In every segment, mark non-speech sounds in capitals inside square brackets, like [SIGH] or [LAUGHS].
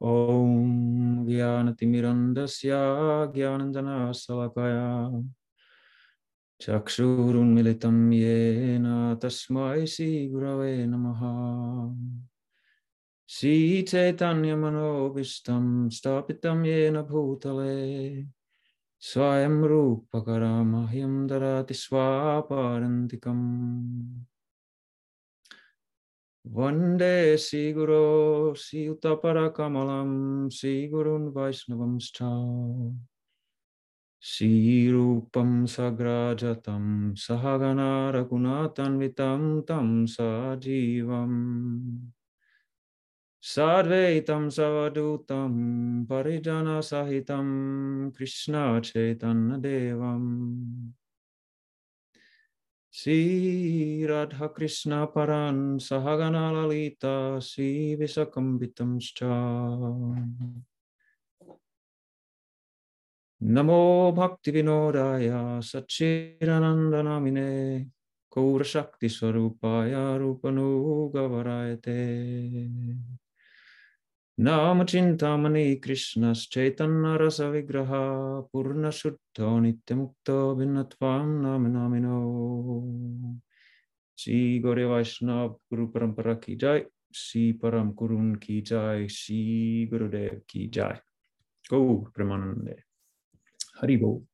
ॐ ज्ञानतिमिरन्दस्य ज्ञानञ्जनशलाकया चक्षुरुन्मिलितं येन तस्मै श्रीगुरवे नमः श्रीचैतन्यमनोभीष्टं स्थापितं येन भूतले स्वयं रूपकरामह्यं ददाति स्वापारन्तिकम् Vande Siguro Siutapara Kamalam Sigurun Vaisnavamscha Sirupam Sagrajatam Sahagana Raghunathanvitam Tam Sajivam Sarvaitam Savadutam Parijana Sahitam Krishna Chaitanya Devam. तं सजीवम् सर्वैतं सवधूतं परिजनसहितं कृष्णचैतन्यदेवम् श्रीराधाकृष्णपरान् सहगना ललिता श्रीविशकम्बितंश्च नमो भक्तिविनोदाय सच्चिदानन्दनामिने कौरशक्तिस्वरूपाय रूपनुगवराय ते नामचिन्तामणि कृष्णश्चैतन्यरसविग्रह पूर्णशुद्धो नित्यमुक्तो भिन्नत्वां नाम नामिनो श्री गौरे वैष्णव गुरु परंपरा की जय श्री परम गुरुन की जय श्री गुरुदेव की जय Go Premanande. Haribo.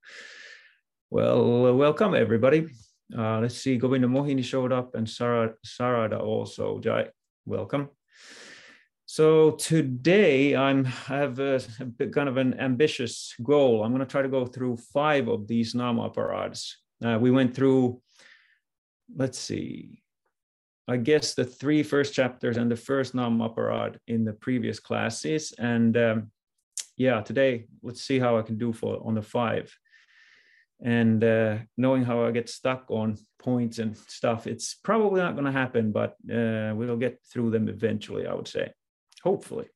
Well, uh, welcome everybody. Uh, let's see, Govinda Mohini showed up and Sarada, Sarada also. Jai, welcome. So today I'm I have a, a kind of an ambitious goal. I'm going to try to go through five of these nama parads. Uh, we went through, let's see, I guess the three first chapters and the first nama parad in the previous classes. And um, yeah, today let's see how I can do for on the five. And uh, knowing how I get stuck on points and stuff, it's probably not going to happen, but uh, we'll get through them eventually, I would say hopefully.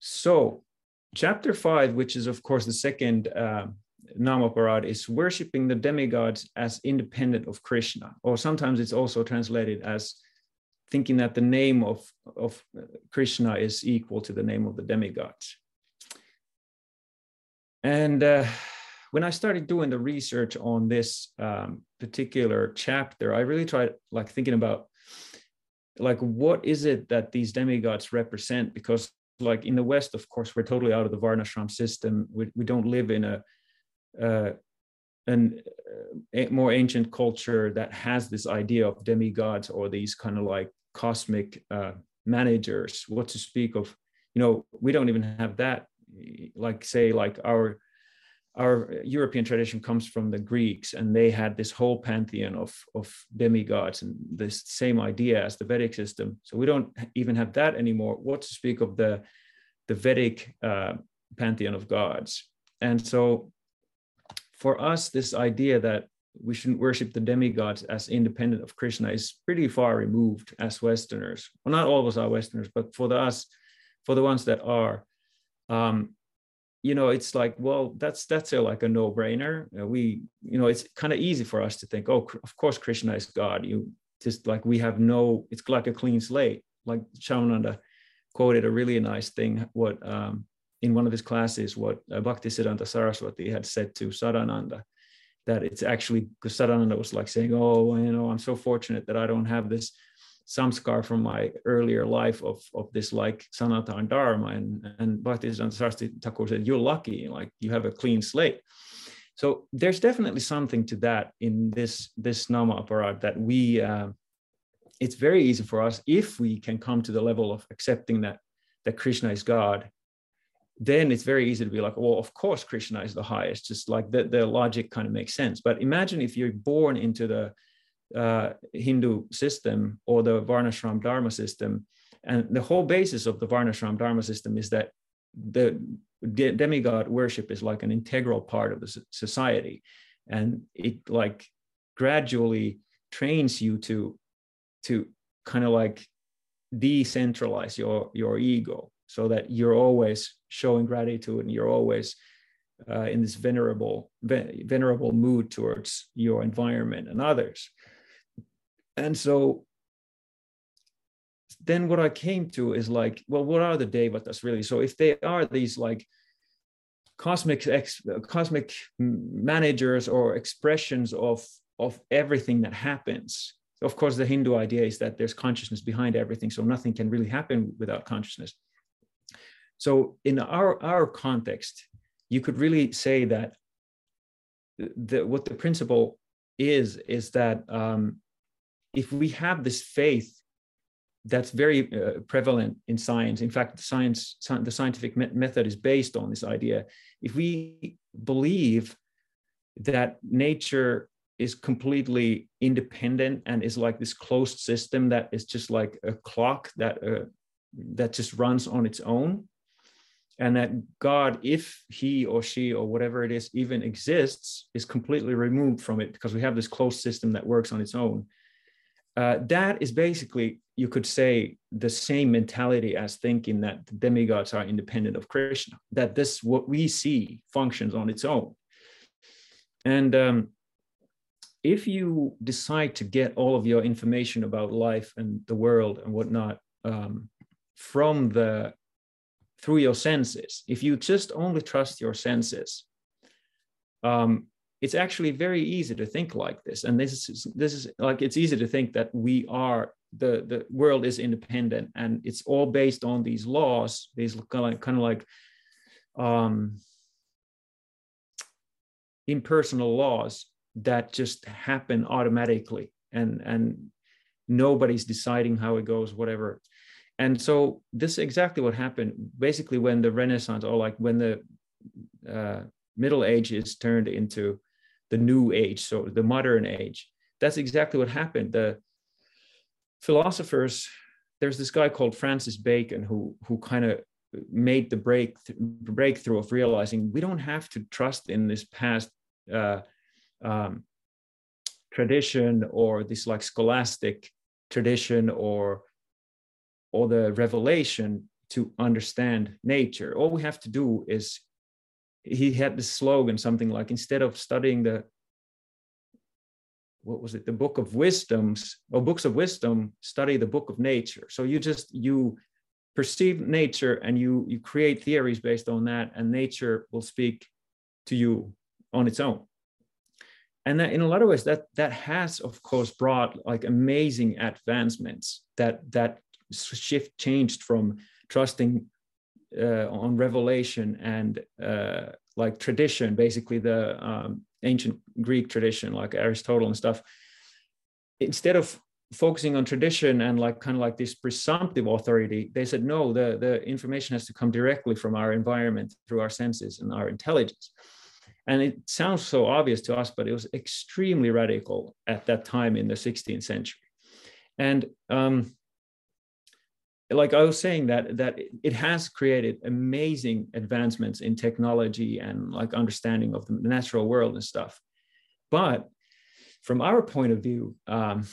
So, chapter five, which is, of course, the second uh, Namaparad, is worshipping the demigods as independent of Krishna, or sometimes it's also translated as thinking that the name of, of Krishna is equal to the name of the demigods. And uh, when I started doing the research on this um, particular chapter, I really tried like thinking about like what is it that these demigods represent? Because like in the west of course we're totally out of the varnashram system. We, we don't live in a uh, an a more ancient culture that has this idea of demigods or these kind of like cosmic uh, managers. What to speak of? You know we don't even have that. Like say like our our European tradition comes from the Greeks, and they had this whole pantheon of, of demigods and this same idea as the Vedic system. So we don't even have that anymore. What to speak of the, the Vedic uh, pantheon of gods? And so for us, this idea that we shouldn't worship the demigods as independent of Krishna is pretty far removed as Westerners. Well, not all of us are Westerners, but for the us, for the ones that are, um, you know it's like well that's that's a, like a no-brainer. Uh, we you know it's kind of easy for us to think oh of course krishna is god. You just like we have no it's like a clean slate. Like Shamananda quoted a really nice thing what um, in one of his classes what uh, Bhaktisiddhanta Saraswati had said to Sadananda that it's actually because Sadananda was like saying oh you know I'm so fortunate that I don't have this samskar from my earlier life of, of this like Sanatana Dharma. And, and Bhaktisiddhanta Saraswati Thakur said, you're lucky, like you have a clean slate. So there's definitely something to that in this, this Nama Aparat that we, uh, it's very easy for us if we can come to the level of accepting that, that Krishna is God, then it's very easy to be like, well, of course Krishna is the highest, just like the, the logic kind of makes sense. But imagine if you're born into the uh, Hindu system or the Varnashram Dharma system. And the whole basis of the Varnashram Dharma system is that the demigod worship is like an integral part of the society. And it like gradually trains you to, to kind of like decentralize your, your ego so that you're always showing gratitude and you're always uh, in this venerable venerable mood towards your environment and others and so then what I came to is like, well, what are the devatas really? So if they are these like cosmic ex, cosmic managers or expressions of of everything that happens. Of course, the Hindu idea is that there's consciousness behind everything, so nothing can really happen without consciousness. So in our our context, you could really say that the, what the principle is is that um, if we have this faith that's very uh, prevalent in science. In fact, the science, the scientific method is based on this idea. If we believe that nature is completely independent and is like this closed system that is just like a clock that uh, that just runs on its own, and that God, if he or she or whatever it is even exists, is completely removed from it because we have this closed system that works on its own uh, that is basically, you could say, the same mentality as thinking that the demigods are independent of Krishna, that this, what we see, functions on its own. And um, if you decide to get all of your information about life and the world and whatnot um, from the through your senses, if you just only trust your senses, um, it's actually very easy to think like this. And this is this is like it's easy to think that we are the the world is independent and it's all based on these laws these kind of, kind of like um impersonal laws that just happen automatically and and nobody's deciding how it goes whatever. And so this is exactly what happened. Basically when the renaissance or like when the uh, middle age is turned into the new age, so the modern age. That's exactly what happened. The philosophers, there's this guy called Francis Bacon who who kind of made the break breakthrough of realizing we don't have to trust in this past uh, um, tradition or this like scholastic tradition or or the revelation to understand nature. All we have to do is he had this slogan, something like instead of studying the what was it, the book of wisdoms or books of wisdom, study the book of nature. So you just you perceive nature and you you create theories based on that, and nature will speak to you on its own. And that in a lot of ways, that that has of course brought like amazing advancements that that shift changed from trusting uh, on revelation and uh, like tradition, basically the um, ancient Greek tradition, like Aristotle and stuff. Instead of focusing on tradition and like kind of like this presumptive authority, they said no, the the information has to come directly from our environment through our senses and our intelligence. And it sounds so obvious to us, but it was extremely radical at that time in the 16th century. And um, like I was saying that that it has created amazing advancements in technology and like understanding of the natural world and stuff. But from our point of view, um,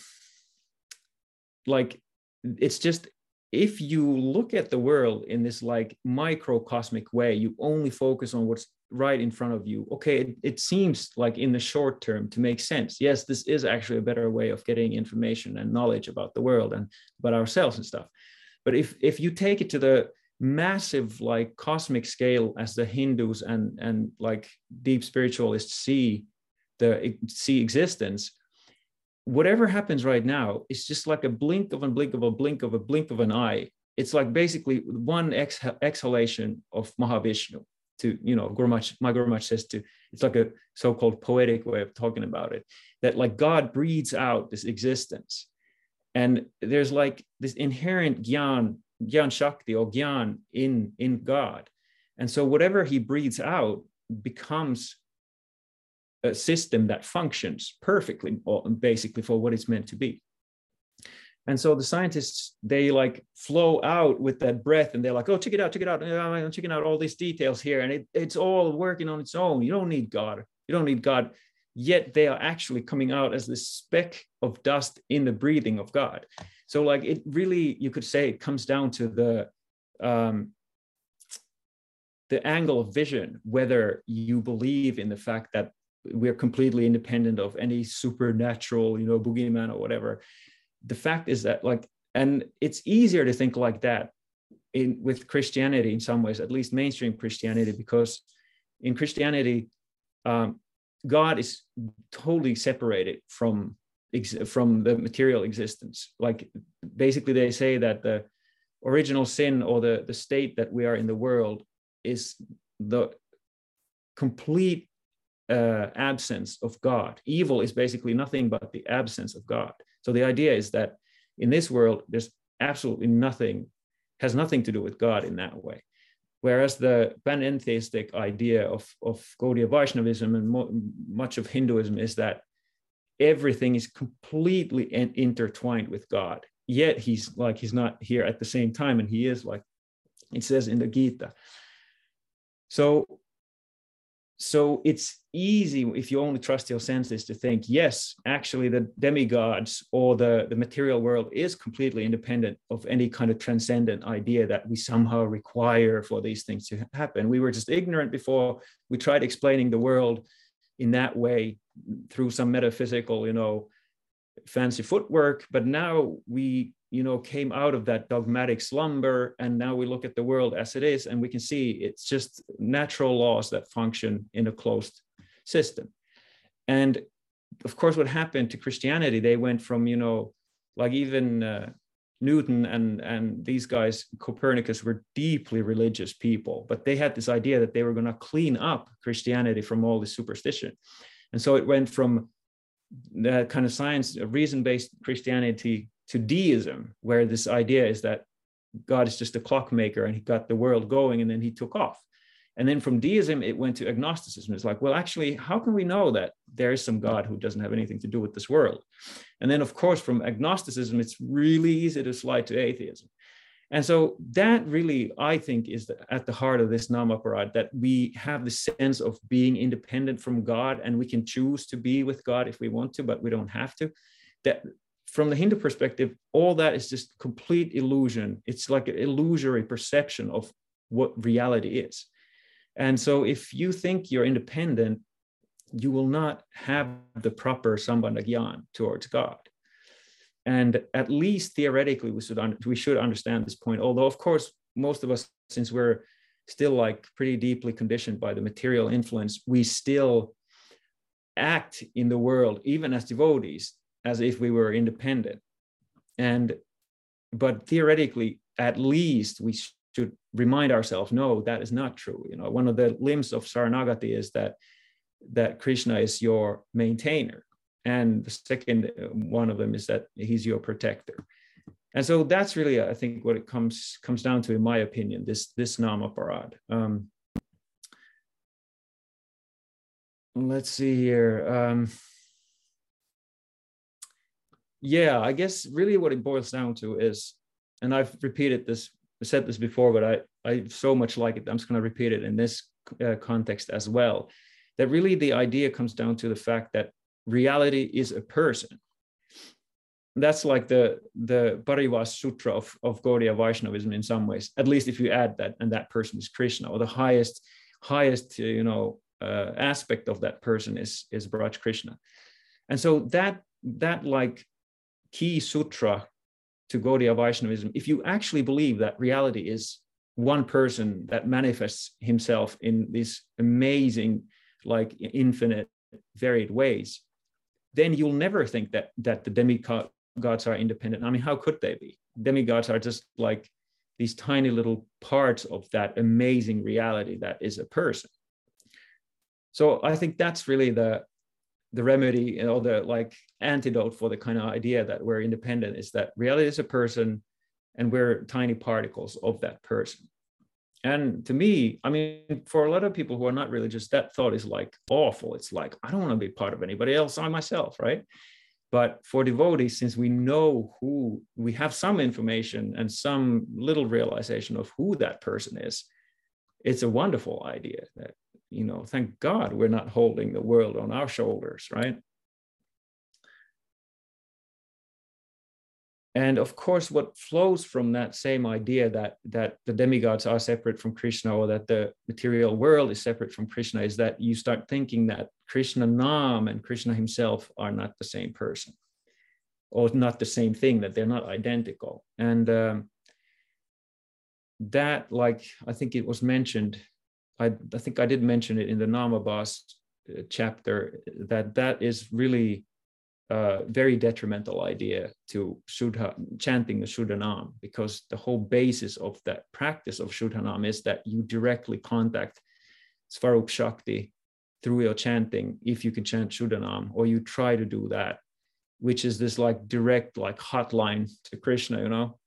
like it's just if you look at the world in this like microcosmic way, you only focus on what's right in front of you. Okay, it, it seems like in the short term to make sense. Yes, this is actually a better way of getting information and knowledge about the world and about ourselves and stuff but if if you take it to the massive like cosmic scale as the Hindus and and like deep spiritualists see the see existence, whatever happens right now is just like a blink of a blink of a blink of a blink of an eye. It's like basically one exhal- exhalation of Mahavishnu. To you know, Maharaj, my Guru says to it's like a so-called poetic way of talking about it that like God breathes out this existence and there's like this inherent gyan gyan shakti or gyan in in god. And so whatever he breathes out becomes a system that functions perfectly basically for what it's meant to be. And so the scientists they like flow out with that breath and they're like oh check it out check it out. I'm checking out all these details here. And it, it's all working on its own. You don't need god. You don't need god yet they are actually coming out as this speck of dust in the breathing of God. So, like, it really, you could say, it comes down to the um, the angle of vision, whether you believe in the fact that we're completely independent of any supernatural, you know, boogeyman or whatever. The fact is that, like, and it's easier to think like that in with Christianity in some ways, at least mainstream Christianity, because in Christianity, um, God is totally separated from from the material existence. Like basically, they say that the original sin or the the state that we are in the world is the complete uh, absence of God. Evil is basically nothing but the absence of God. So the idea is that in this world, there's absolutely nothing, has nothing to do with God in that way. Whereas the panentheistic idea of, of Gaudiya Vaishnavism and mo- much of Hinduism is that everything is completely in- intertwined with God. Yet he's like, he's not here at the same time, and he is like, it says in the Gita. So so it's easy if you only trust your senses to think yes actually the demigods or the, the material world is completely independent of any kind of transcendent idea that we somehow require for these things to happen. We were just ignorant before we tried explaining the world in that way through some metaphysical you know fancy footwork but now we you know came out of that dogmatic slumber and now we look at the world as it is and we can see it's just natural laws that function in a closed system. And of course what happened to christianity they went from you know like even uh, newton and and these guys copernicus were deeply religious people but they had this idea that they were going to clean up christianity from all this superstition. And so it went from that kind of science reason-based christianity to deism, where this idea is that God is just a clockmaker and he got the world going and then he took off. And then from deism, it went to agnosticism. It's like, well, actually, how can we know that there is some God who doesn't have anything to do with this world? And then, of course, from agnosticism, it's really easy to slide to atheism. And so that really, I think, is at the heart of this Namaparad, that we have the sense of being independent from God and we can choose to be with God if we want to, but we don't have to. That from the Hindu perspective, all that is just complete illusion. It's like an illusory perception of what reality is. And so if you think you're independent, you will not have the proper sambandha towards God. And at least theoretically, we should, un- we should understand this point. Although, of course, most of us, since we're still like pretty deeply conditioned by the material influence, we still act in the world, even as devotees, as if we were independent. And but theoretically, at least we should remind ourselves, no, that is not true. You know, one of the limbs of Saranagati is that that Krishna is your maintainer. And the second one of them is that he's your protector. And so that's really, I think, what it comes comes down to, in my opinion, this this Namaparad. Um, let's see here. Um, yeah, I guess really what it boils down to is, and I've repeated this, said this before, but I I so much like it. I'm just going to repeat it in this uh, context as well. That really the idea comes down to the fact that reality is a person. That's like the the Paribhasha Sutra of, of Gaudiya Vaishnavism in some ways, at least if you add that, and that person is Krishna, or the highest, highest, you know, uh, aspect of that person is is Braj Krishna. And so that that like key sutra to Gaudiya Vaishnavism, if you actually believe that reality is one person that manifests himself in these amazing, like infinite, varied ways, then you'll never think that that the demigods are independent. I mean, how could they be? Demigods are just like these tiny little parts of that amazing reality that is a person. So I think that's really the the remedy or the like antidote for the kind of idea that we're independent is that reality is a person and we're tiny particles of that person. And to me i mean for a lot of people who are not religious that thought is like awful. It's like i don't want to be part of anybody else i myself right? But for devotees since we know who we have some information and some little realization of who that person is it's a wonderful idea that you know, thank God we're not holding the world on our shoulders, right? And of course, what flows from that same idea that that the demigods are separate from Krishna or that the material world is separate from Krishna is that you start thinking that Krishna Nam and Krishna himself are not the same person. or not the same thing, that they're not identical. And um, that, like I think it was mentioned, I, I think I did mention it in the Namabhas uh, chapter, that that is really a very detrimental idea to Shuddha, chanting the Shuddhanam, because the whole basis of that practice of Shuddhanam is that you directly contact Svarup Shakti through your chanting, if you can chant Shuddhanam, or you try to do that, which is this like direct, like hotline to Krishna, you know?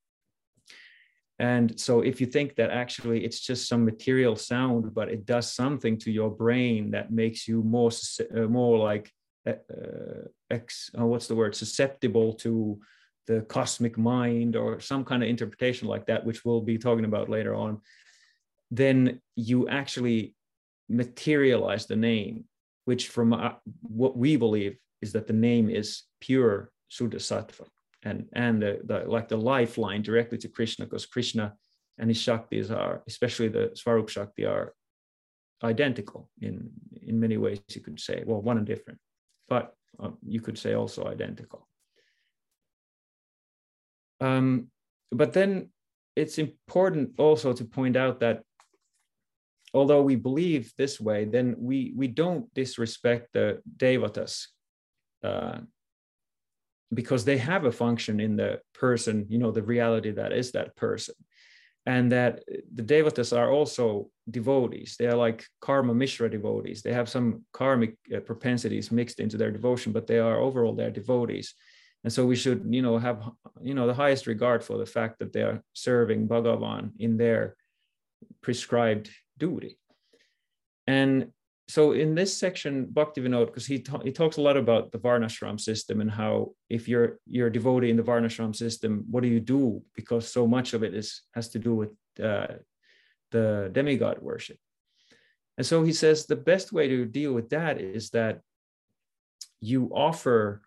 And so if you think that actually it's just some material sound, but it does something to your brain that makes you more, uh, more like, uh, uh, ex, uh, what's the word, susceptible to the cosmic mind or some kind of interpretation like that, which we'll be talking about later on, then you actually materialize the name, which from uh, what we believe is that the name is pure Suddha Sattva and, and the, the, like the lifeline directly to Krishna, because Krishna and his Shaktis are, especially the Svarup Shakti, are identical in, in many ways, you could say. Well, one and different, but um, you could say also identical. Um, but then it's important also to point out that although we believe this way, then we, we don't disrespect the devatas uh, because they have a function in the person, you know, the reality that is that person. And that the devatas are also devotees. They are like karma mishra devotees. They have some karmic uh, propensities mixed into their devotion, but they are overall they're devotees. And so we should, you know, have, you know, the highest regard for the fact that they are serving Bhagavan in their prescribed duty. And so in this section, Bhaktivinoda, because he, ta- he talks a lot about the Varnashram system and how if you're you're a devotee in the Varnashram system, what do you do? Because so much of it is has to do with uh, the demigod worship. And so he says the best way to deal with that is that you offer,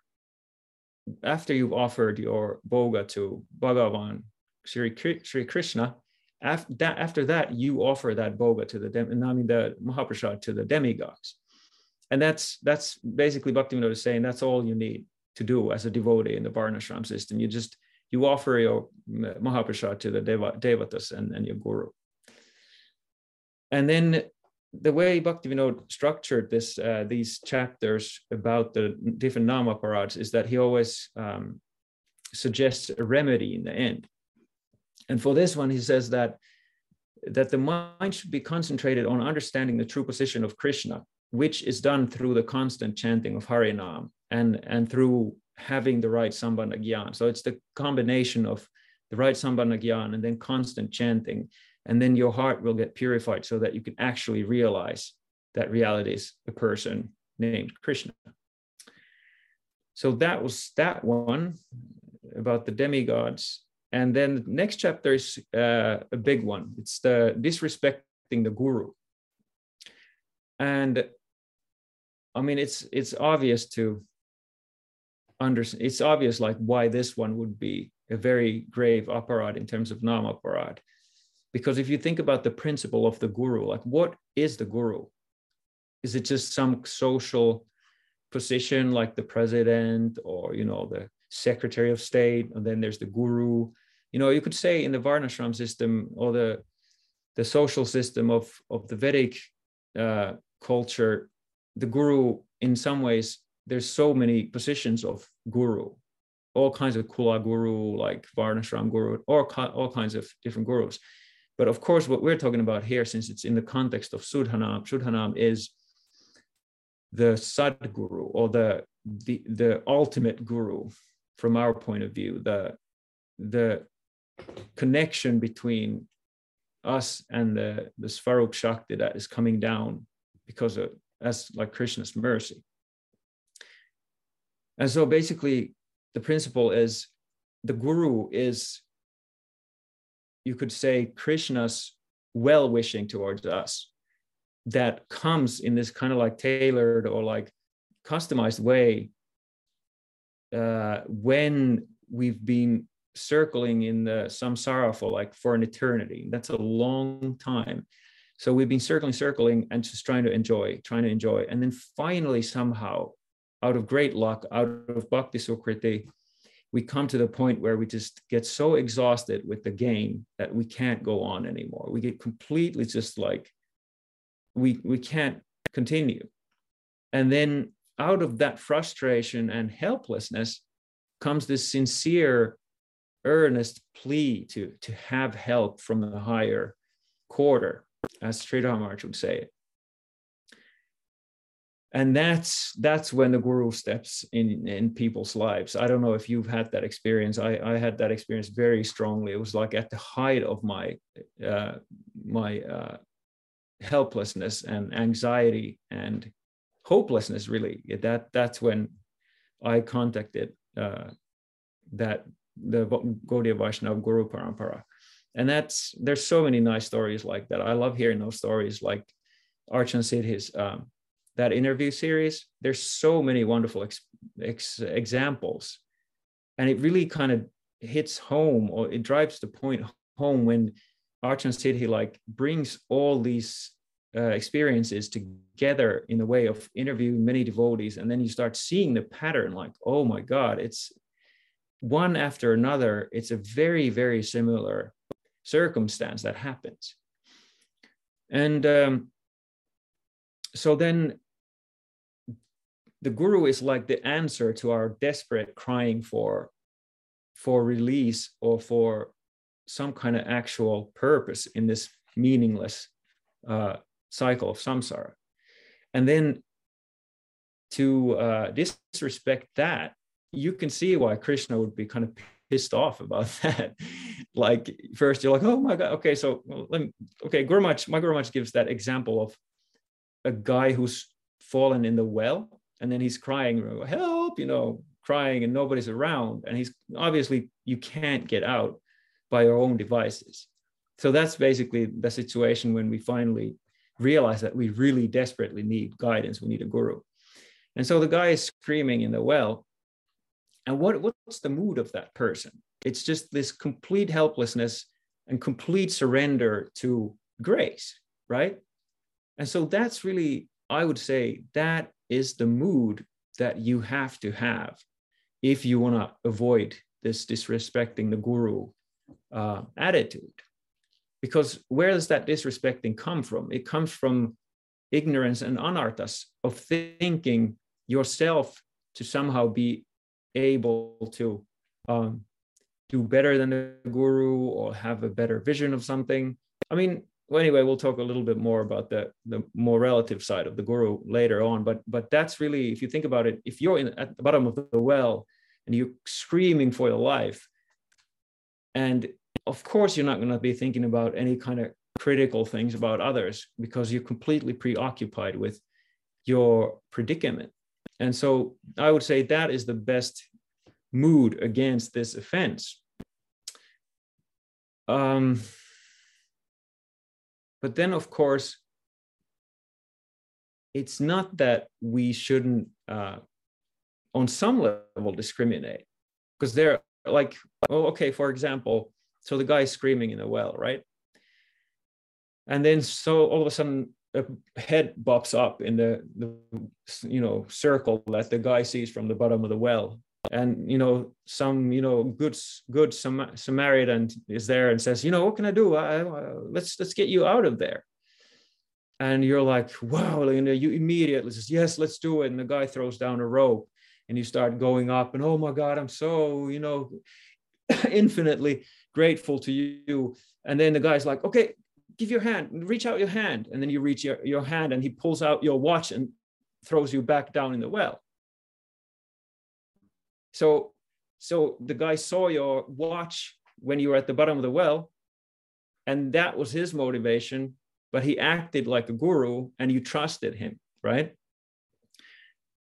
after you've offered your bhoga to Bhagavan, Sri, Sri Krishna, after that, after that, you offer that boga to the, dem- I mean, the Mahaprasad to the demigods. And that's that's basically Bhaktivinoda is saying that's all you need to do as a devotee in the Varnashram system. You just you offer your Mahaprasad to the Deva, Devatas and, and your Guru. And then the way Bhaktivinoda structured this uh, these chapters about the different namaparats is that he always um, suggests a remedy in the end. And for this one, he says that, that the mind should be concentrated on understanding the true position of Krishna, which is done through the constant chanting of Harinam and, and through having the right Sambandha Gyan. So it's the combination of the right Sambandha Gyan and then constant chanting. And then your heart will get purified so that you can actually realize that reality is a person named Krishna. So that was that one about the demigods. And then the next chapter is uh, a big one. It's the disrespecting the guru. And I mean, it's it's obvious to understand. It's obvious like why this one would be a very grave aparad in terms of nam aparad. Because if you think about the principle of the guru, like what is the guru? Is it just some social position like the president or you know the secretary of state and then there's the guru you know you could say in the varnashram system or the the social system of of the vedic uh, culture the guru in some ways there's so many positions of guru. All kinds of kula guru like varnashram guru or all kinds of different gurus. But of course what we're talking about here since it's in the context of shuddhanam shuddhanam is the sadguru or the the the ultimate guru from our point of view the the connection between us and the, the Shakti that is coming down because of as like Krishna's mercy. And so basically the principle is the guru is, you could say, Krishna's well-wishing towards us that comes in this kind of like tailored or like customized way uh, when we've been circling in the samsara for like for an eternity. That's a long time. So we've been circling, circling, and just trying to enjoy, trying to enjoy. And then finally, somehow, out of great luck, out of bhakti sukriti, we come to the point where we just get so exhausted with the game that we can't go on anymore. We get completely just like we we can't continue. And then out of that frustration and helplessness comes this sincere, earnest plea to, to have help from the higher quarter, as Sridhar Maharaj would say. And that's that's when the guru steps in in people's lives. I don't know if you've had that experience. I i had that experience very strongly. It was like at the height of my uh, my uh, helplessness and anxiety and hopelessness really. That that's when i contacted uh, that the Gaudiya Vaishnava Guru Parampara. And that's there's so many nice stories like that. I love hearing those stories like Archan Siddhi's um, that interview series, there's so many wonderful ex, ex, examples. And it really kind of hits home or it drives the point home when Archan Siddhi like brings all these uh, experiences together in the way of interviewing many devotees. And then you start seeing the pattern like, oh my God, it's one after another. It's a very, very similar circumstance that happens. And um, so then the guru is like the answer to our desperate crying for for release or for some kind of actual purpose in this meaningless uh, cycle of samsara and then to uh, disrespect that you can see why krishna would be kind of pissed off about [LAUGHS] that. Like first you're like oh my god. Okay so well, let me okay guru Maharaj, my guru Maharaj gives that example of a guy who's fallen in the well and then he's crying help you know crying and nobody's around. And he's obviously you can't get out by your own devices. So that's basically the situation when we finally realize that we really desperately need guidance. We need a guru. And so the guy is screaming in the well and what, what's the mood of that person it's just this complete helplessness and complete surrender to grace right and so that's really i would say that is the mood that you have to have if you want to avoid this disrespecting the guru uh, attitude. Because where does that disrespecting come from? It comes from ignorance and anarthas of thinking yourself to somehow be able to um, do better than the guru or have a better vision of something. I mean, well, anyway, we'll talk a little bit more about the the more relative side of the guru later on. But but that's really, if you think about it, if you're in, at the bottom of the well and you're screaming for your life, and of course you're not going to be thinking about any kind of critical things about others because you're completely preoccupied with your predicament. And so I would say that is the best mood against this offense. Um, but then, of course, it's not that we shouldn't, uh, on some level, discriminate, because they're like, oh, okay, for example, so the guy's screaming in the well, right? And then, so all of a sudden, a head bops up in the, the you know circle that the guy sees from the bottom of the well. And you know some you know good good Sam- samaritan is there and says you know what can i do? I, let's let's get you out of there. And you're like wow you immediately says yes let's do it. And the guy throws down a rope and you start going up and oh my god i'm so you know [CLEARS THROAT] infinitely grateful to you. And then the guy's like okay give your hand reach out your hand and then you reach your, your hand and he pulls out your watch and throws you back down in the well so, so the guy saw your watch when you were at the bottom of the well, and that was his motivation. But he acted like a guru, and you trusted him, right?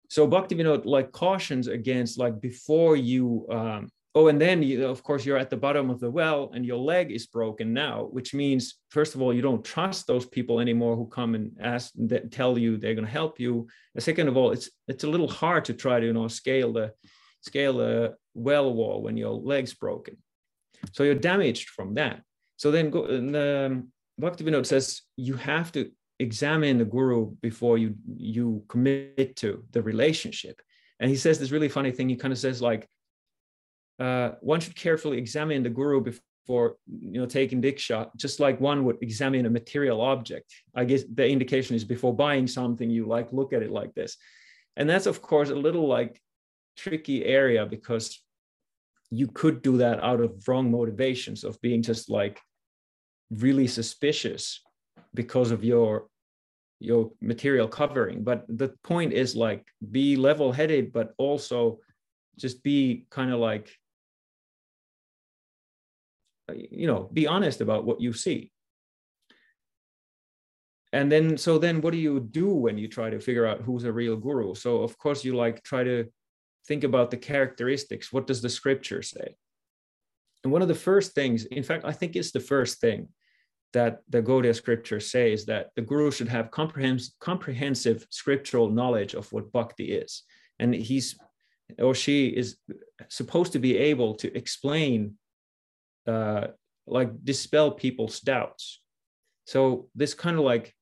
So Bhaktivinoda like cautions against like before you um, oh and then you of course you're at the bottom of the well and your leg is broken now which means first of all you don't trust those people anymore who come and ask that tell you they're going to help you and second of all it's it's a little hard to try to you know scale the scale a well wall when your leg's broken. So you're damaged from that. So then go, um, Bhaktivinoda says you have to examine the guru before you you commit to the relationship. And he says this really funny thing. He kind of says like, uh, one should carefully examine the guru before you know taking diksha, just like one would examine a material object. I guess the indication is before buying something, you like look at it like this, and that's of course a little like tricky area because you could do that out of wrong motivations of being just like really suspicious because of your your material covering but the point is like be level headed but also just be kind of like you know be honest about what you see. And then so then what do you do when you try to figure out who's a real guru? So of course you like try to think about the characteristics. What does the scripture say? And one of the first things in fact i think it's the first thing that the Gaudiya scripture says that the guru should have comprehensive, comprehensive scriptural knowledge of what bhakti is. And he's or she is supposed to be able to explain, uh, like dispel people's doubts. So this kind of like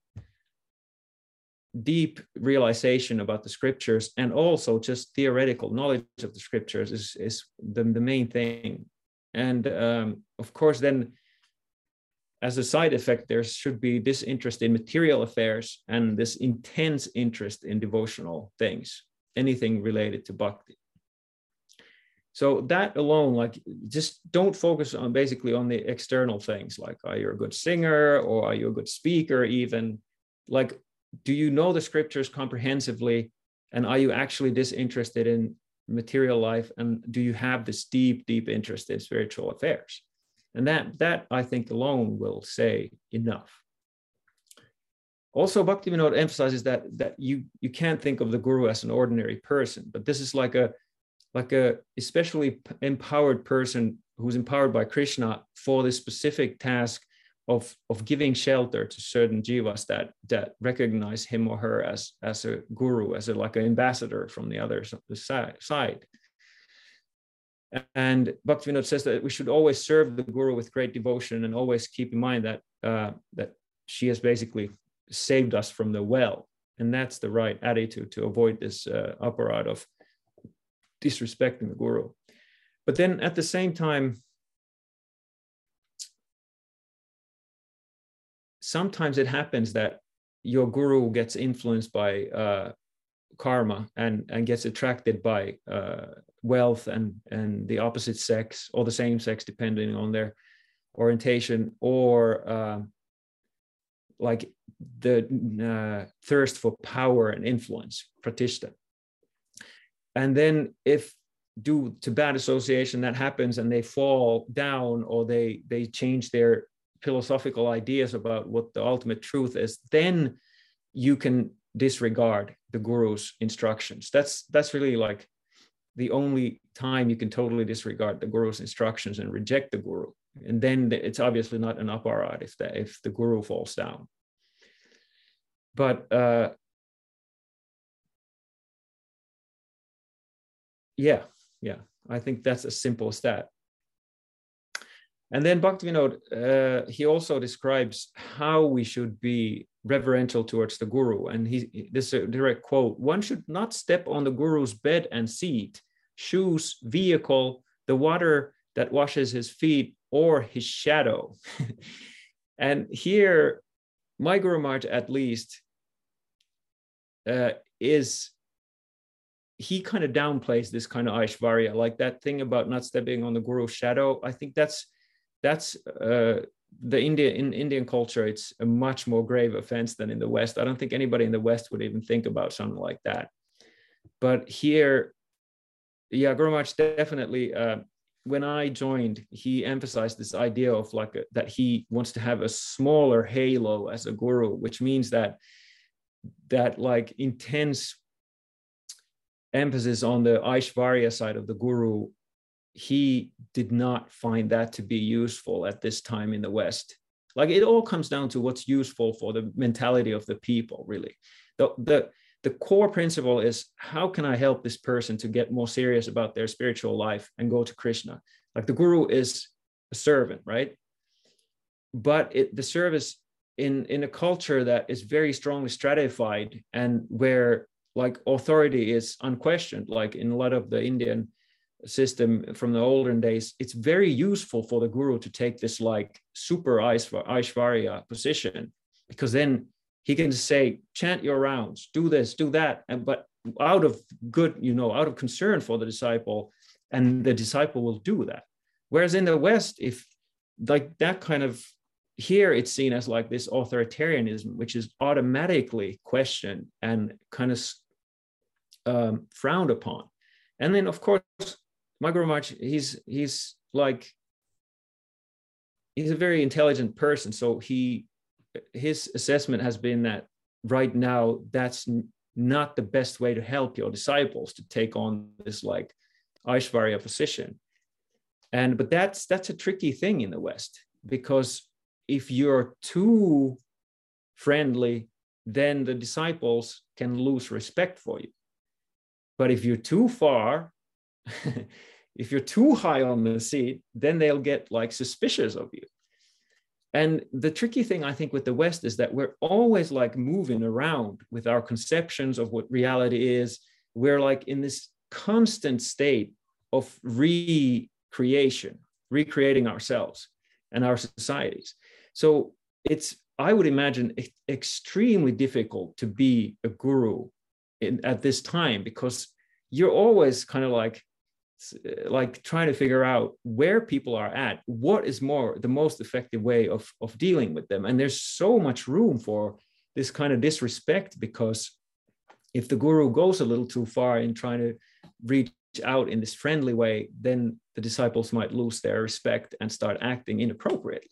deep realization about the scriptures and also just theoretical knowledge of the scriptures is, is the, the main thing. And um, of course, then as a side effect, there should be this interest in material affairs and this intense interest in devotional things, anything related to bhakti. So that alone, like, just don't focus on basically on the external things, like, are you a good singer or are you a good speaker, even? Like, do you know the scriptures comprehensively? And are you actually disinterested in material life? And do you have this deep, deep interest in spiritual affairs? And that, that I think alone will say enough. Also, Bhakti Bhaktivinoda emphasizes that, that you, you can't think of the guru as an ordinary person, but this is like a, like a especially empowered person who's empowered by Krishna for this specific task of, of giving shelter to certain jivas that, that recognize him or her as, as a guru, as a, like an ambassador from the other side. And Bhaktivinoda says that we should always serve the guru with great devotion and always keep in mind that uh, that she has basically saved us from the well, and that's the right attitude to avoid this uh, aparad of disrespecting the guru. But then at the same time, sometimes it happens that your guru gets influenced by uh, karma and and gets attracted by uh, wealth and and the opposite sex or the same sex depending on their orientation or uh, like the uh, thirst for power and influence pratishta and then if due to bad association that happens and they fall down or they they change their philosophical ideas about what the ultimate truth is then you can disregard the guru's instructions. That's that's really like the only time you can totally disregard the guru's instructions and reject the guru. And then it's obviously not an aparad if the if the guru falls down. But uh yeah yeah i think that's as simple as that and then Bhaktivinoda, uh, he also describes how we should be reverential towards the guru. And he, this is a direct quote, one should not step on the guru's bed and seat, shoes, vehicle, the water that washes his feet, or his shadow. [LAUGHS] and here, my Guru Maharaj at least uh, is he kind of downplays this kind of Aishvarya, like that thing about not stepping on the guru's shadow. I think that's that's uh, the India in Indian culture. It's a much more grave offense than in the West. I don't think anybody in the West would even think about something like that. But here, yeah, Guru definitely. Uh, when I joined, he emphasized this idea of like a, that he wants to have a smaller halo as a guru, which means that that like intense emphasis on the Aishvarya side of the guru he did not find that to be useful at this time in the West. Like it all comes down to what's useful for the mentality of the people, really. The, the, the core principle is how can I help this person to get more serious about their spiritual life and go to Krishna? Like the guru is a servant, right? But it, the service in, in a culture that is very strongly stratified and where like authority is unquestioned, like in a lot of the Indian system from the olden days, it's very useful for the guru to take this like super aishwarya position because then he can say, chant your rounds, do this, do that. And but out of good, you know, out of concern for the disciple, and the disciple will do that. Whereas in the West, if like that kind of here it's seen as like this authoritarianism, which is automatically questioned and kind of um, frowned upon. And then, of course, Guru he's he's like he's a very intelligent person. So he his assessment has been that right now that's not the best way to help your disciples to take on this like Aishvarya position. And but that's that's a tricky thing in the West because if you're too friendly, then the disciples can lose respect for you. But if you're too far, [LAUGHS] if you're too high on the seat, then they'll get like suspicious of you. And the tricky thing I think with the West is that we're always like moving around with our conceptions of what reality is. We're like in this constant state of recreation, recreating ourselves and our societies. So it's, I would imagine, extremely difficult to be a guru in, at this time because you're always kind of like like trying to figure out where people are at what is more the most effective way of of dealing with them. And there's so much room for this kind of disrespect because if the guru goes a little too far in trying to reach out in this friendly way then the disciples might lose their respect and start acting inappropriately.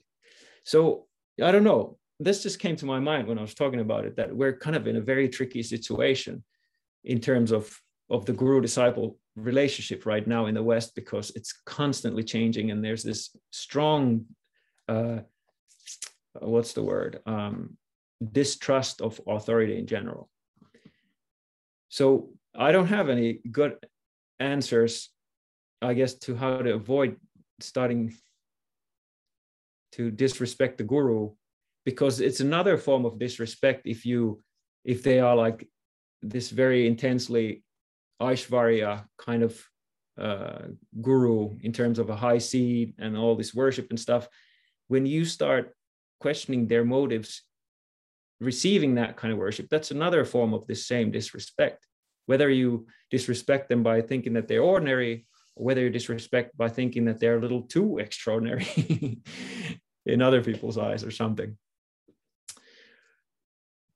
So i don't know. This just came to my mind when i was talking about it that we're kind of in a very tricky situation in terms of of the guru disciple relationship right now in the West because it's constantly changing and there's this strong, uh, what's the word, um, distrust of authority in general. So I don't have any good answers, I guess, to how to avoid starting to disrespect the guru because it's another form of disrespect if you if they are like this very intensely Aishvarya kind of uh, guru in terms of a high seed and all this worship and stuff, when you start questioning their motives, receiving that kind of worship, that's another form of the same disrespect. Whether you disrespect them by thinking that they're ordinary, or whether you disrespect by thinking that they're a little too extraordinary [LAUGHS] in other people's eyes or something.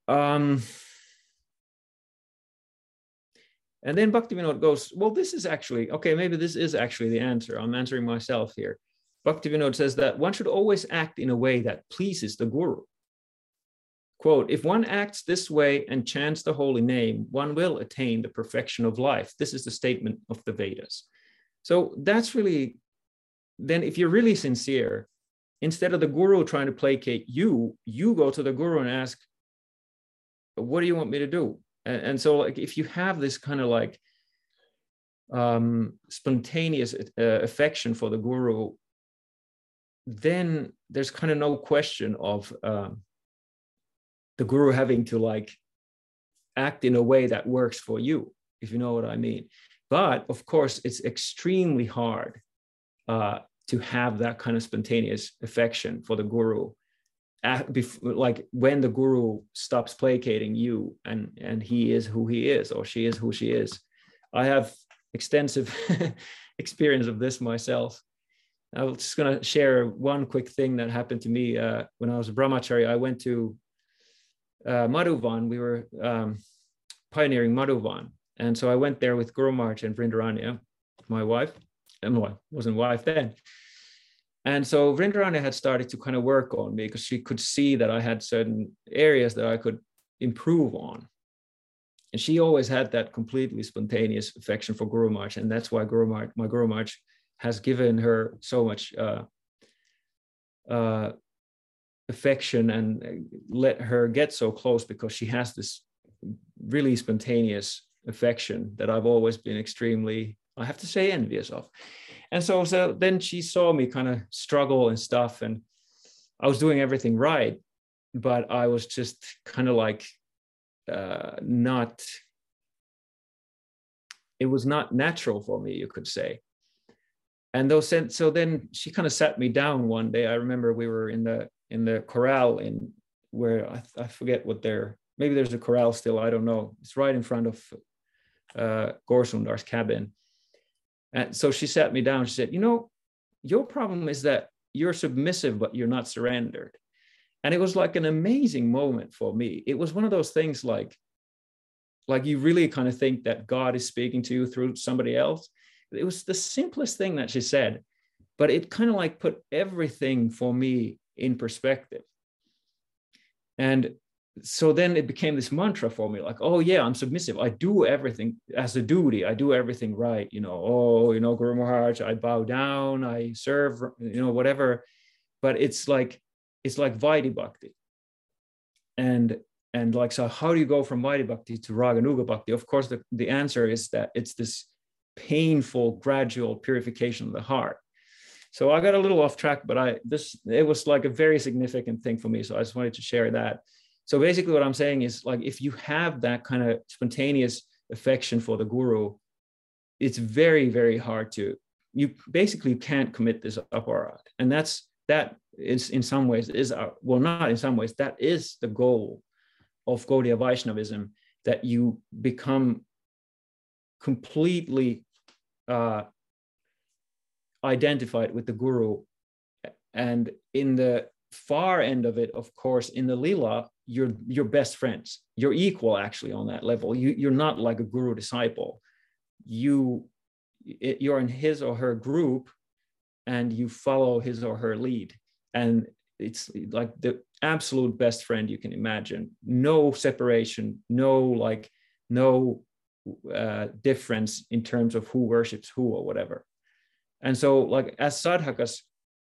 Um, and then Bhaktivinoda goes, well, this is actually, okay, maybe this is actually the answer. I'm answering myself here. Bhaktivinoda says that one should always act in a way that pleases the guru. Quote, if one acts this way and chants the holy name, one will attain the perfection of life. This is the statement of the Vedas. So that's really, then if you're really sincere, instead of the guru trying to placate you, you go to the guru and ask, what do you want me to do? And, and so like if you have this kind of like um, spontaneous uh, affection for the guru then there's kind of no question of um, the guru having to like act in a way that works for you if you know what i mean. But of course it's extremely hard uh, to have that kind of spontaneous affection for the guru like when the guru stops placating you and and he is who he is or she is who she is. I have extensive [LAUGHS] experience of this myself. I was just going to share one quick thing that happened to me uh, when i was a brahmachari. I went to uh, madhuvan we were um, pioneering madhuvan and so i went there with guru Maharaj and vrindaranya my wife. And well, wasn't wife then and so Vrindaranya had started to kind of work on me because she could see that I had certain areas that I could improve on. And she always had that completely spontaneous affection for Guru Maharaj. And that's why Guru Maharaj, my Guru Maharaj has given her so much uh, uh, affection and let her get so close because she has this really spontaneous affection that I've always been extremely, I have to say, envious of and so so then she saw me kind of struggle and stuff and i was doing everything right but i was just kind of like uh, not it was not natural for me you could say and those so then she kind of sat me down one day. I remember we were in the in the corral in where I, I forget what they're maybe there's a corral still. I don't know. It's right in front of uh, Gorsundar's cabin. And so she sat me down. She said, "You know, your problem is that you're submissive, but you're not surrendered." And it was like an amazing moment for me. It was one of those things like, like you really kind of think that God is speaking to you through somebody else. It was the simplest thing that she said, but it kind of like put everything for me in perspective. And so then it became this mantra for me like oh yeah i'm submissive. I do everything as a duty. I do everything right you know. Oh you know guru maharaj i bow down i serve you know whatever. But it's like it's like vaidhi bhakti. And and like so how do you go from vaidhi bhakti to raganuga bhakti? Of course the, the answer is that it's this painful gradual purification of the heart. So i got a little off track but i this it was like a very significant thing for me. So i just wanted to share that so basically what i'm saying is like if you have that kind of spontaneous affection for the guru it's very very hard to you basically can't commit this aparadh and that's that is in some ways is our, well not in some ways that is the goal of Gaudiya Vaishnavism that you become completely uh, identified with the guru. And in the far end of it of course in the lila you're your best friends. You're equal actually on that level. You, you're not like a guru disciple. You you're in his or her group and you follow his or her lead. And it's like the absolute best friend you can imagine. No separation no like no uh, difference in terms of who worships who or whatever. And so like as sadhakas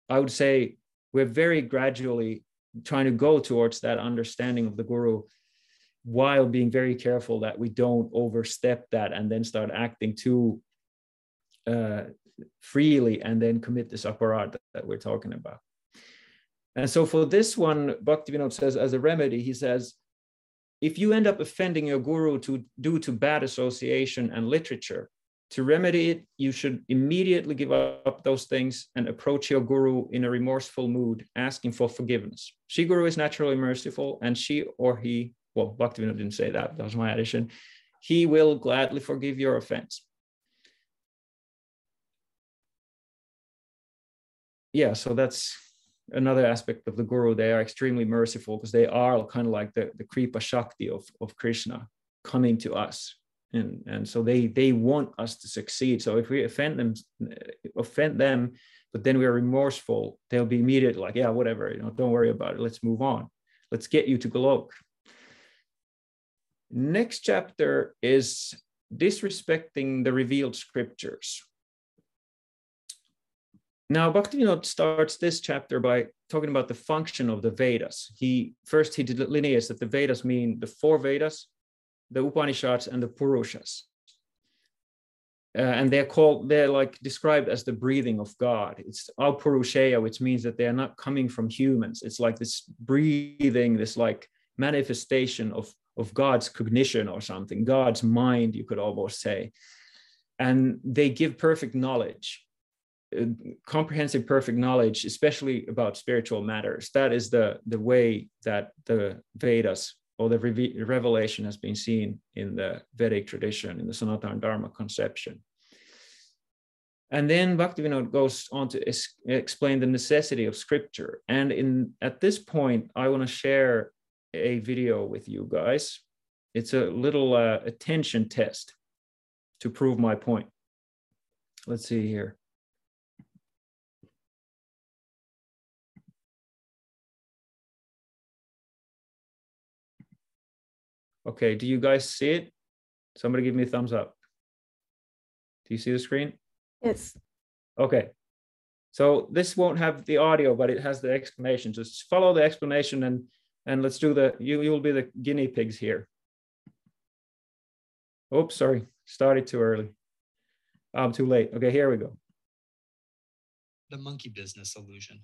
i would say we're very gradually trying to go towards that understanding of the guru while being very careful that we don't overstep that and then start acting too uh, freely and then commit this aparadh that we're talking about. And so for this one, Bhaktivinoda says, as a remedy, he says, if you end up offending your guru to, due to bad association and literature, to remedy it, you should immediately give up those things and approach your guru in a remorseful mood, asking for forgiveness. She guru is naturally merciful, and she or he, well, Bhaktivinoda didn't say that, that was my addition, he will gladly forgive your offense. yeah, so that's another aspect of the guru. They are extremely merciful because they are kind of like the, the kripa shakti of, of Krishna coming to us. And, and so they they want us to succeed. So if we offend them, offend them, but then we're remorseful, they'll be immediately like, yeah, whatever, you know, don't worry about it. Let's move on. Let's get you to Golok. Next chapter is disrespecting the revealed scriptures. Now, Bhaktivinoda starts this chapter by talking about the function of the Vedas. He first he delineates that the Vedas mean the four Vedas, the Upanishads, and the Puranas. Uh, and they're called, they're like described as the breathing of God. It's Apaurusheya, which means that they are not coming from humans. It's like this breathing, this like manifestation of, of God's cognition or something, God's mind, you could almost say. And they give perfect knowledge uh, comprehensive perfect knowledge especially about spiritual matters that is the the way that the vedas or the revelation has been seen in the vedic tradition in the sanatana dharma conception. And then Bhaktivinoda goes on to explain the necessity of scripture. And in at this point i want to share a video with you guys. It's a little uh, attention test to prove my point. Let's see here Okay, do you guys see it? Somebody give me a thumbs up. Do you see the screen? Yes. Okay. So this won't have the audio, but it has the explanation. Just follow the explanation and and let's do the you you'll be the guinea pigs here. Oops, sorry, started too early. I'm too late. Okay, here we go. The monkey business illusion.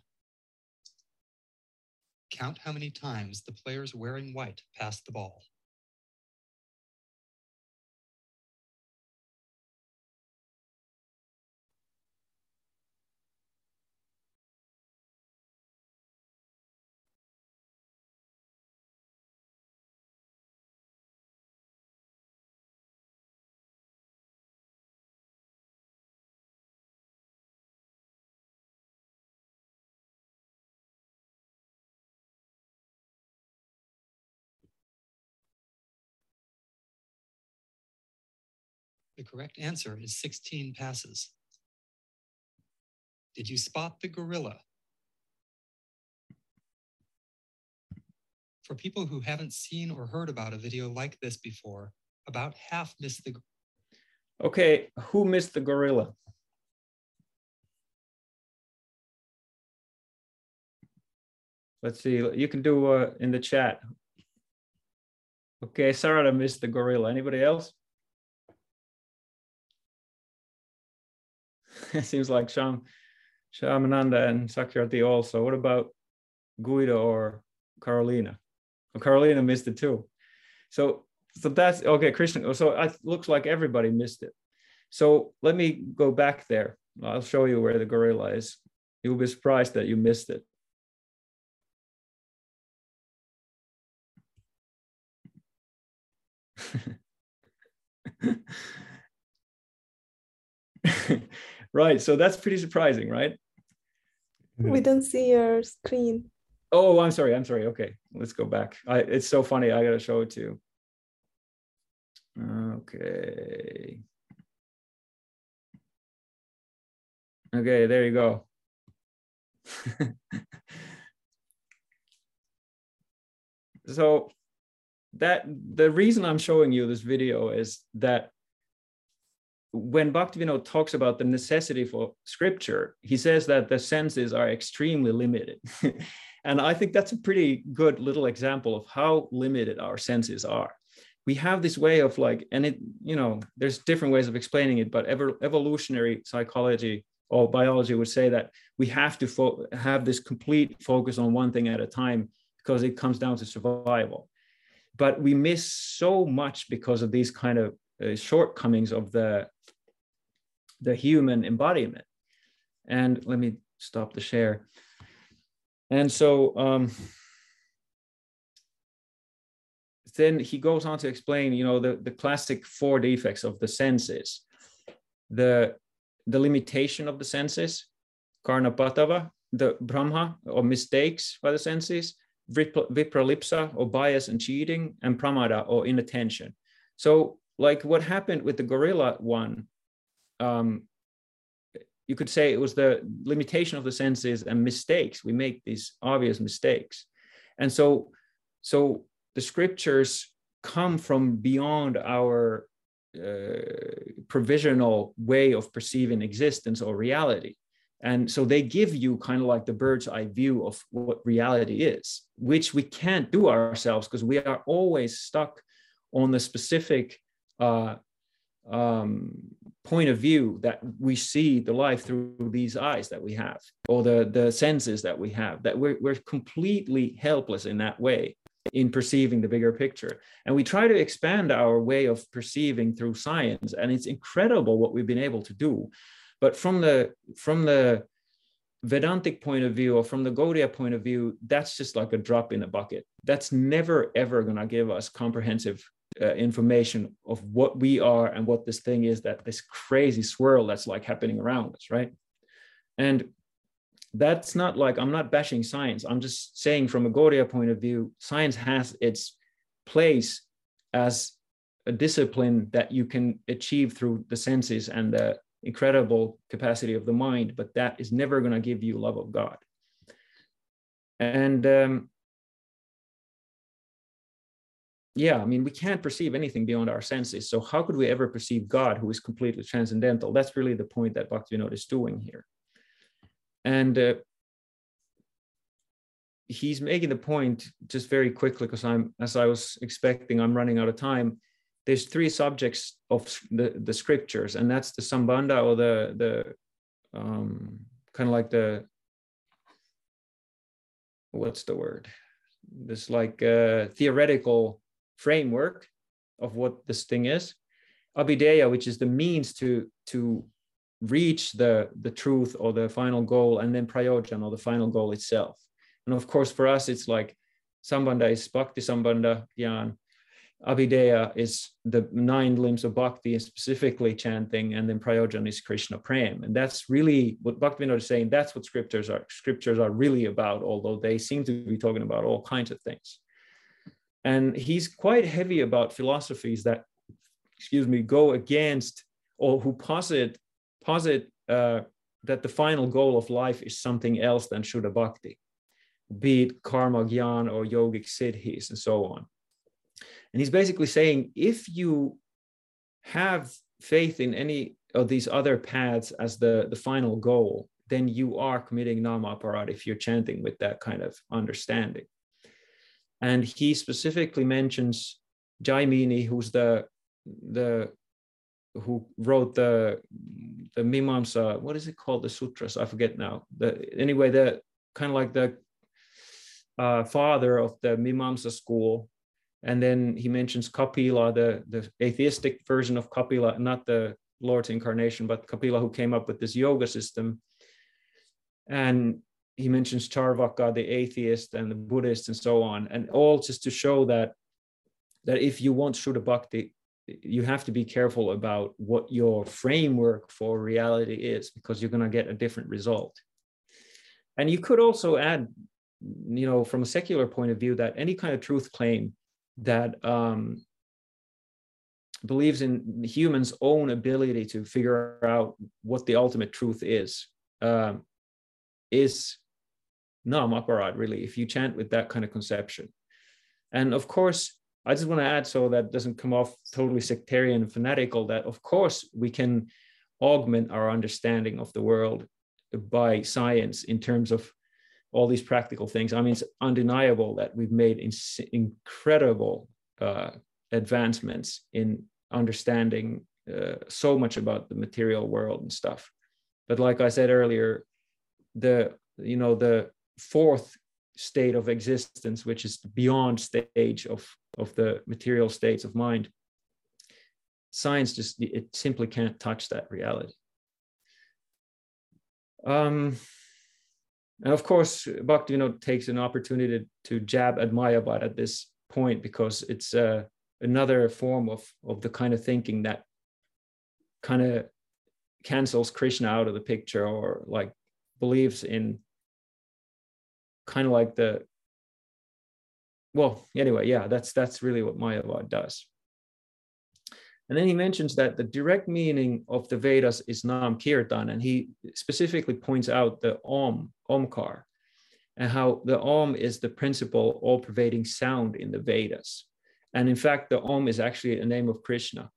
Count how many times the players wearing white pass the ball. The correct answer is 16 passes. Did you spot the gorilla? For people who haven't seen or heard about a video like this before, about half missed the. Okay, who missed the gorilla? Let's see, you can do uh, in the chat. Okay, Sarada missed the gorilla. Anybody else? [LAUGHS] it seems like Sham, Shamananda and Sakyarthi also. What about Guido or Carolina? Well, Carolina missed it too. So, so that's okay, Krishna. So it looks like everybody missed it. So let me go back there. I'll show you where the gorilla is. You'll be surprised that you missed it. [LAUGHS] right. So that's pretty surprising, right? We hmm. don't see your screen. Oh, I'm sorry. I'm sorry. Okay, let's go back. I, it's so funny. I gotta show it to you. Okay. Okay, there you go. [LAUGHS] so that the reason I'm showing you this video is that when Bhaktivinoda talks about the necessity for scripture, he says that the senses are extremely limited. [LAUGHS] and I think that's a pretty good little example of how limited our senses are. We have this way of like, and it, you know, there's different ways of explaining it, but ever, evolutionary psychology or biology would say that we have to fo- have this complete focus on one thing at a time because it comes down to survival. But we miss so much because of these kind of uh, shortcomings of the the human embodiment. And let me stop the share. And so um, then he goes on to explain you know the, the classic four defects of the senses. The the limitation of the senses karnapatava the bhrama or mistakes by the senses vipralipsa or bias and cheating and pramada or inattention. So like what happened with the gorilla one um, you could say it was the limitation of the senses and mistakes. We make these obvious mistakes. And so so the scriptures come from beyond our uh, provisional way of perceiving existence or reality. And so they give you kind of like the bird's eye view of what reality is which we can't do ourselves because we are always stuck on the specific uh, um, point of view that we see the life through these eyes that we have or the, the senses that we have that we're, we're completely helpless in that way in perceiving the bigger picture. And we try to expand our way of perceiving through science and it's incredible what we've been able to do. But from the from the vedantic point of view or from the gaudiya point of view that's just like a drop in a bucket. That's never ever going to give us comprehensive uh, information of what we are and what this thing is that this crazy swirl that's like happening around us right? And that's not like i'm not bashing science. I'm just saying from a gaudiya point of view science has its place as a discipline that you can achieve through the senses and the incredible capacity of the mind but that is never going to give you love of god. And um, yeah, I mean, we can't perceive anything beyond our senses. So how could we ever perceive God, who is completely transcendental? That's really the point that Bhaktivinoda is doing here. And uh, he's making the point just very quickly because I'm, as I was expecting, I'm running out of time. There's three subjects of the, the scriptures, and that's the sambandha or the the um, kind of like the what's the word? This like uh, theoretical framework of what this thing is. Abhideya, which is the means to, to reach the, the truth or the final goal, and then prayojan or the final goal itself. And of course, for us, it's like Sambandha is Bhakti Sambandha Gyan. Abhideya is the nine limbs of Bhakti, specifically chanting, and then Prayojan is Krishna Prem. And that's really what Bhaktivinoda is saying. That's what scriptures are. Scriptures are really about, although they seem to be talking about all kinds of things. And he's quite heavy about philosophies that, excuse me, go against or who posit posit uh, that the final goal of life is something else than Shuddha Bhakti, be it karma gyan or yogic siddhis and so on. And he's basically saying if you have faith in any of these other paths as the, the final goal, then you are committing nama aparad if you're chanting with that kind of understanding. And he specifically mentions Jaimini, who's the the who wrote the the Mimamsa, what is it called? The sutras, I forget now. The anyway, the kind of like the uh, father of the Mimamsa school. And then he mentions Kapila, the, the atheistic version of Kapila, not the Lord's incarnation, but Kapila who came up with this yoga system. And he mentions Charvaka, the atheist, and the Buddhist, and so on, and all just to show that that if you want Shuddha Bhakti, you have to be careful about what your framework for reality is because you're going to get a different result. And you could also add, you know, from a secular point of view, that any kind of truth claim that um, believes in humans' own ability to figure out what the ultimate truth is um, is nam aparad, really, if you chant with that kind of conception. And of course, I just want to add so that doesn't come off totally sectarian and fanatical that, of course, we can augment our understanding of the world by science in terms of all these practical things. I mean, it's undeniable that we've made in, incredible uh, advancements in understanding uh, so much about the material world and stuff. But like I said earlier, the you know the fourth state of existence, which is beyond stage of of the material states of mind science just it simply can't touch that reality. Um, and of course bhakti you know takes an opportunity to jab at mayavad at this point because it's uh, another form of of the kind of thinking that kind of cancels krishna out of the picture or like believes in kind of like the well, anyway, yeah, that's that's really what Mayavad does. And then he mentions that the direct meaning of the Vedas is Nam Kirtan, and he specifically points out the Om, Omkar, and how the Om is the principal all-pervading sound in the Vedas. And in fact, the Om is actually a name of Krishna.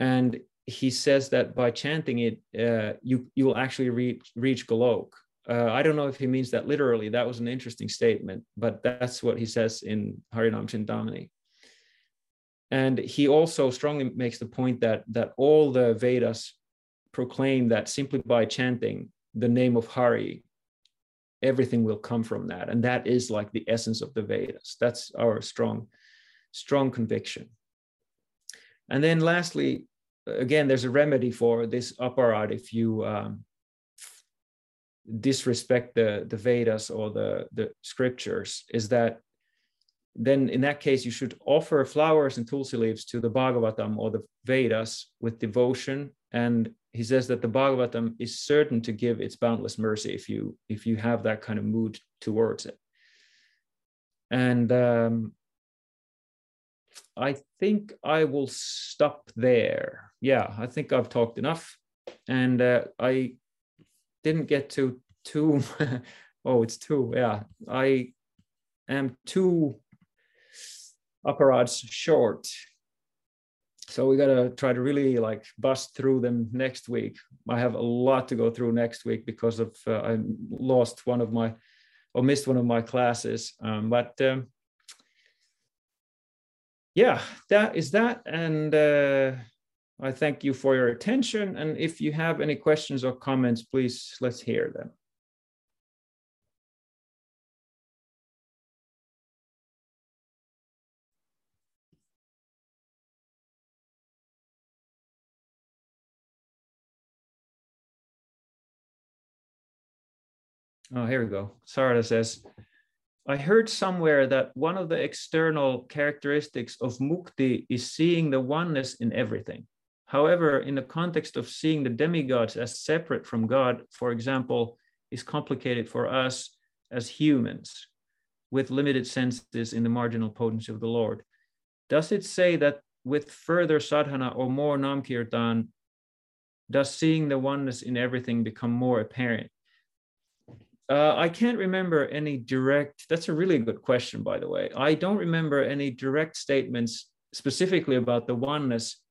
And he says that by chanting it, uh, you you will actually reach reach Golok, uh, I don't know if he means that literally. That was an interesting statement, but that's what he says in Harinam Chintamani. And he also strongly makes the point that that all the Vedas proclaim that simply by chanting the name of Hari, everything will come from that, and that is like the essence of the Vedas. That's our strong, strong conviction. And then lastly, again, there's a remedy for this aparad if you um, disrespect the the Vedas or the the scriptures is that then in that case you should offer flowers and tulsi leaves to the Bhagavatam or the Vedas with devotion and he says that the Bhagavatam is certain to give its boundless mercy if you if you have that kind of mood towards it and um, I think I will stop there. Yeah, I think I've talked enough. And uh, I didn't get to two. [LAUGHS] oh, it's two. Yeah, I am two aparads short. So we gotta try to really like bust through them next week. I have a lot to go through next week because of uh, I lost one of my or missed one of my classes. Um, but um, yeah, that is that, and. Uh, I thank you for your attention. And if you have any questions or comments, please let's hear them. Oh, here we go. Sarada says, I heard somewhere that one of the external characteristics of mukti is seeing the oneness in everything. However, in the context of seeing the demigods as separate from God, for example, is complicated for us as humans with limited senses in the marginal potency of the Lord. Does it say that with further sadhana or more namkirtan, does seeing the oneness in everything become more apparent? Uh, I can't remember any direct, that's a really good question, by the way. I don't remember any direct statements specifically about the oneness.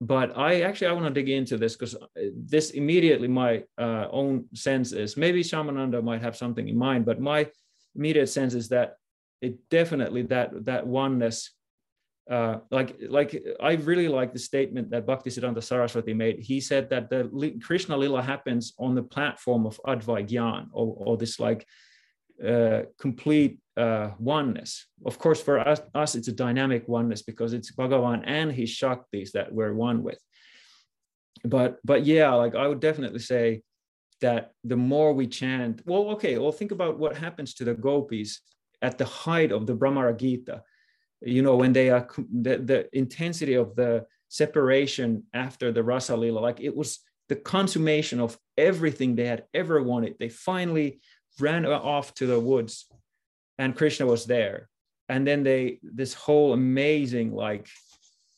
But I actually I want to dig into this because this immediately my uh, own sense is maybe Shamananda might have something in mind, but my immediate sense is that it definitely that that oneness uh, like like I really like the statement that Bhaktisiddhanta Saraswati made. He said that the Krishna Lila happens on the platform of Advaigyan or, or this like uh, complete uh, oneness. Of course, for us, us, it's a dynamic oneness because it's Bhagavan and his Shaktis that we're one with. But but yeah, like I would definitely say that the more we chant, well, okay, well, think about what happens to the gopis at the height of the Bhramara Gita you know when they are the, the intensity of the separation after the rasa lila like it was the consummation of everything they had ever wanted they finally ran off to the woods and krishna was there and then they this whole amazing like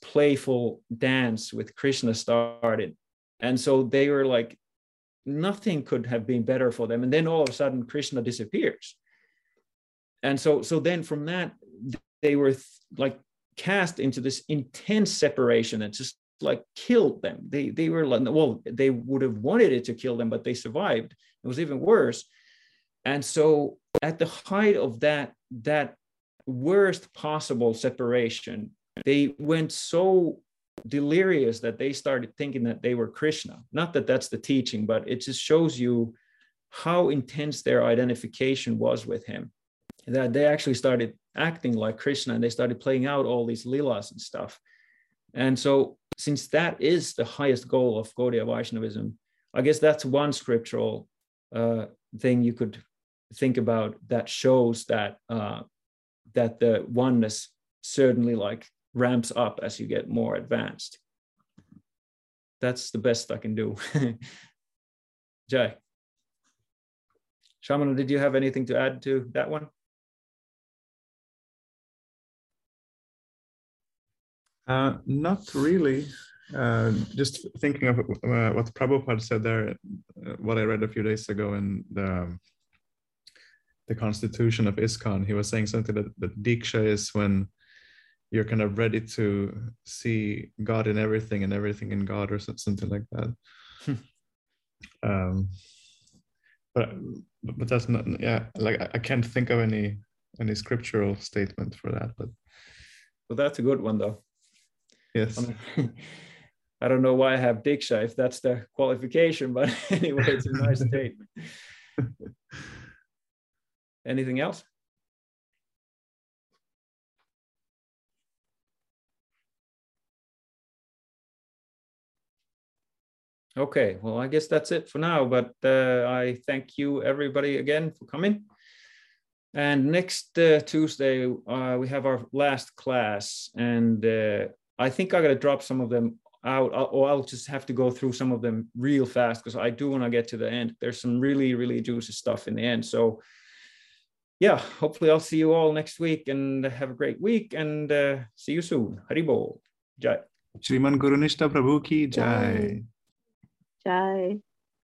playful dance with krishna started and so they were like nothing could have been better for them and then all of a sudden krishna disappears and so so then from that they were like cast into this intense separation that just like killed them. They they were like, well, they would have wanted it to kill them, but they survived. It was even worse. And so at the height of that that worst possible separation, they went so delirious that they started thinking that they were Krishna. Not that that's the teaching, but it just shows you how intense their identification was with him. That they actually started acting like Krishna and they started playing out all these lilas and stuff. And so, since that is the highest goal of Gaudiya Vaishnavism, I guess that's one scriptural uh, thing you could think about that shows that uh, that the oneness certainly like ramps up as you get more advanced. That's the best I can do. [LAUGHS] Jay. Shamana, did you have anything to add to that one? Uh, not really. Uh, just thinking of uh, what Prabhupada said there, uh, what I read a few days ago in the the Constitution of ISKCON, he was saying something that, that Diksha is when you're kind of ready to see God in everything and everything in God, or something like that. Hmm. um, but but that's not yeah. Like I can't think of any any scriptural statement for that, but. Well, that's a good one though. Yes. I [LAUGHS] don't know why I have Diksha if that's the qualification, but [LAUGHS] anyway, it's a nice [LAUGHS] statement. Anything else? Okay, well, I guess that's it for now, but uh, I thank you everybody again for coming. And next uh, Tuesday, uh, we have our last class, and uh, I think I got to drop some of them out, or I'll just have to go through some of them real fast because I do want to get to the end. There's some really, really juicy stuff in the end. So, yeah, hopefully I'll see you all next week and have a great week and uh, see you soon. Haribol. Jai. Shriman Gurunishta Prabhu ki Jai. Jai.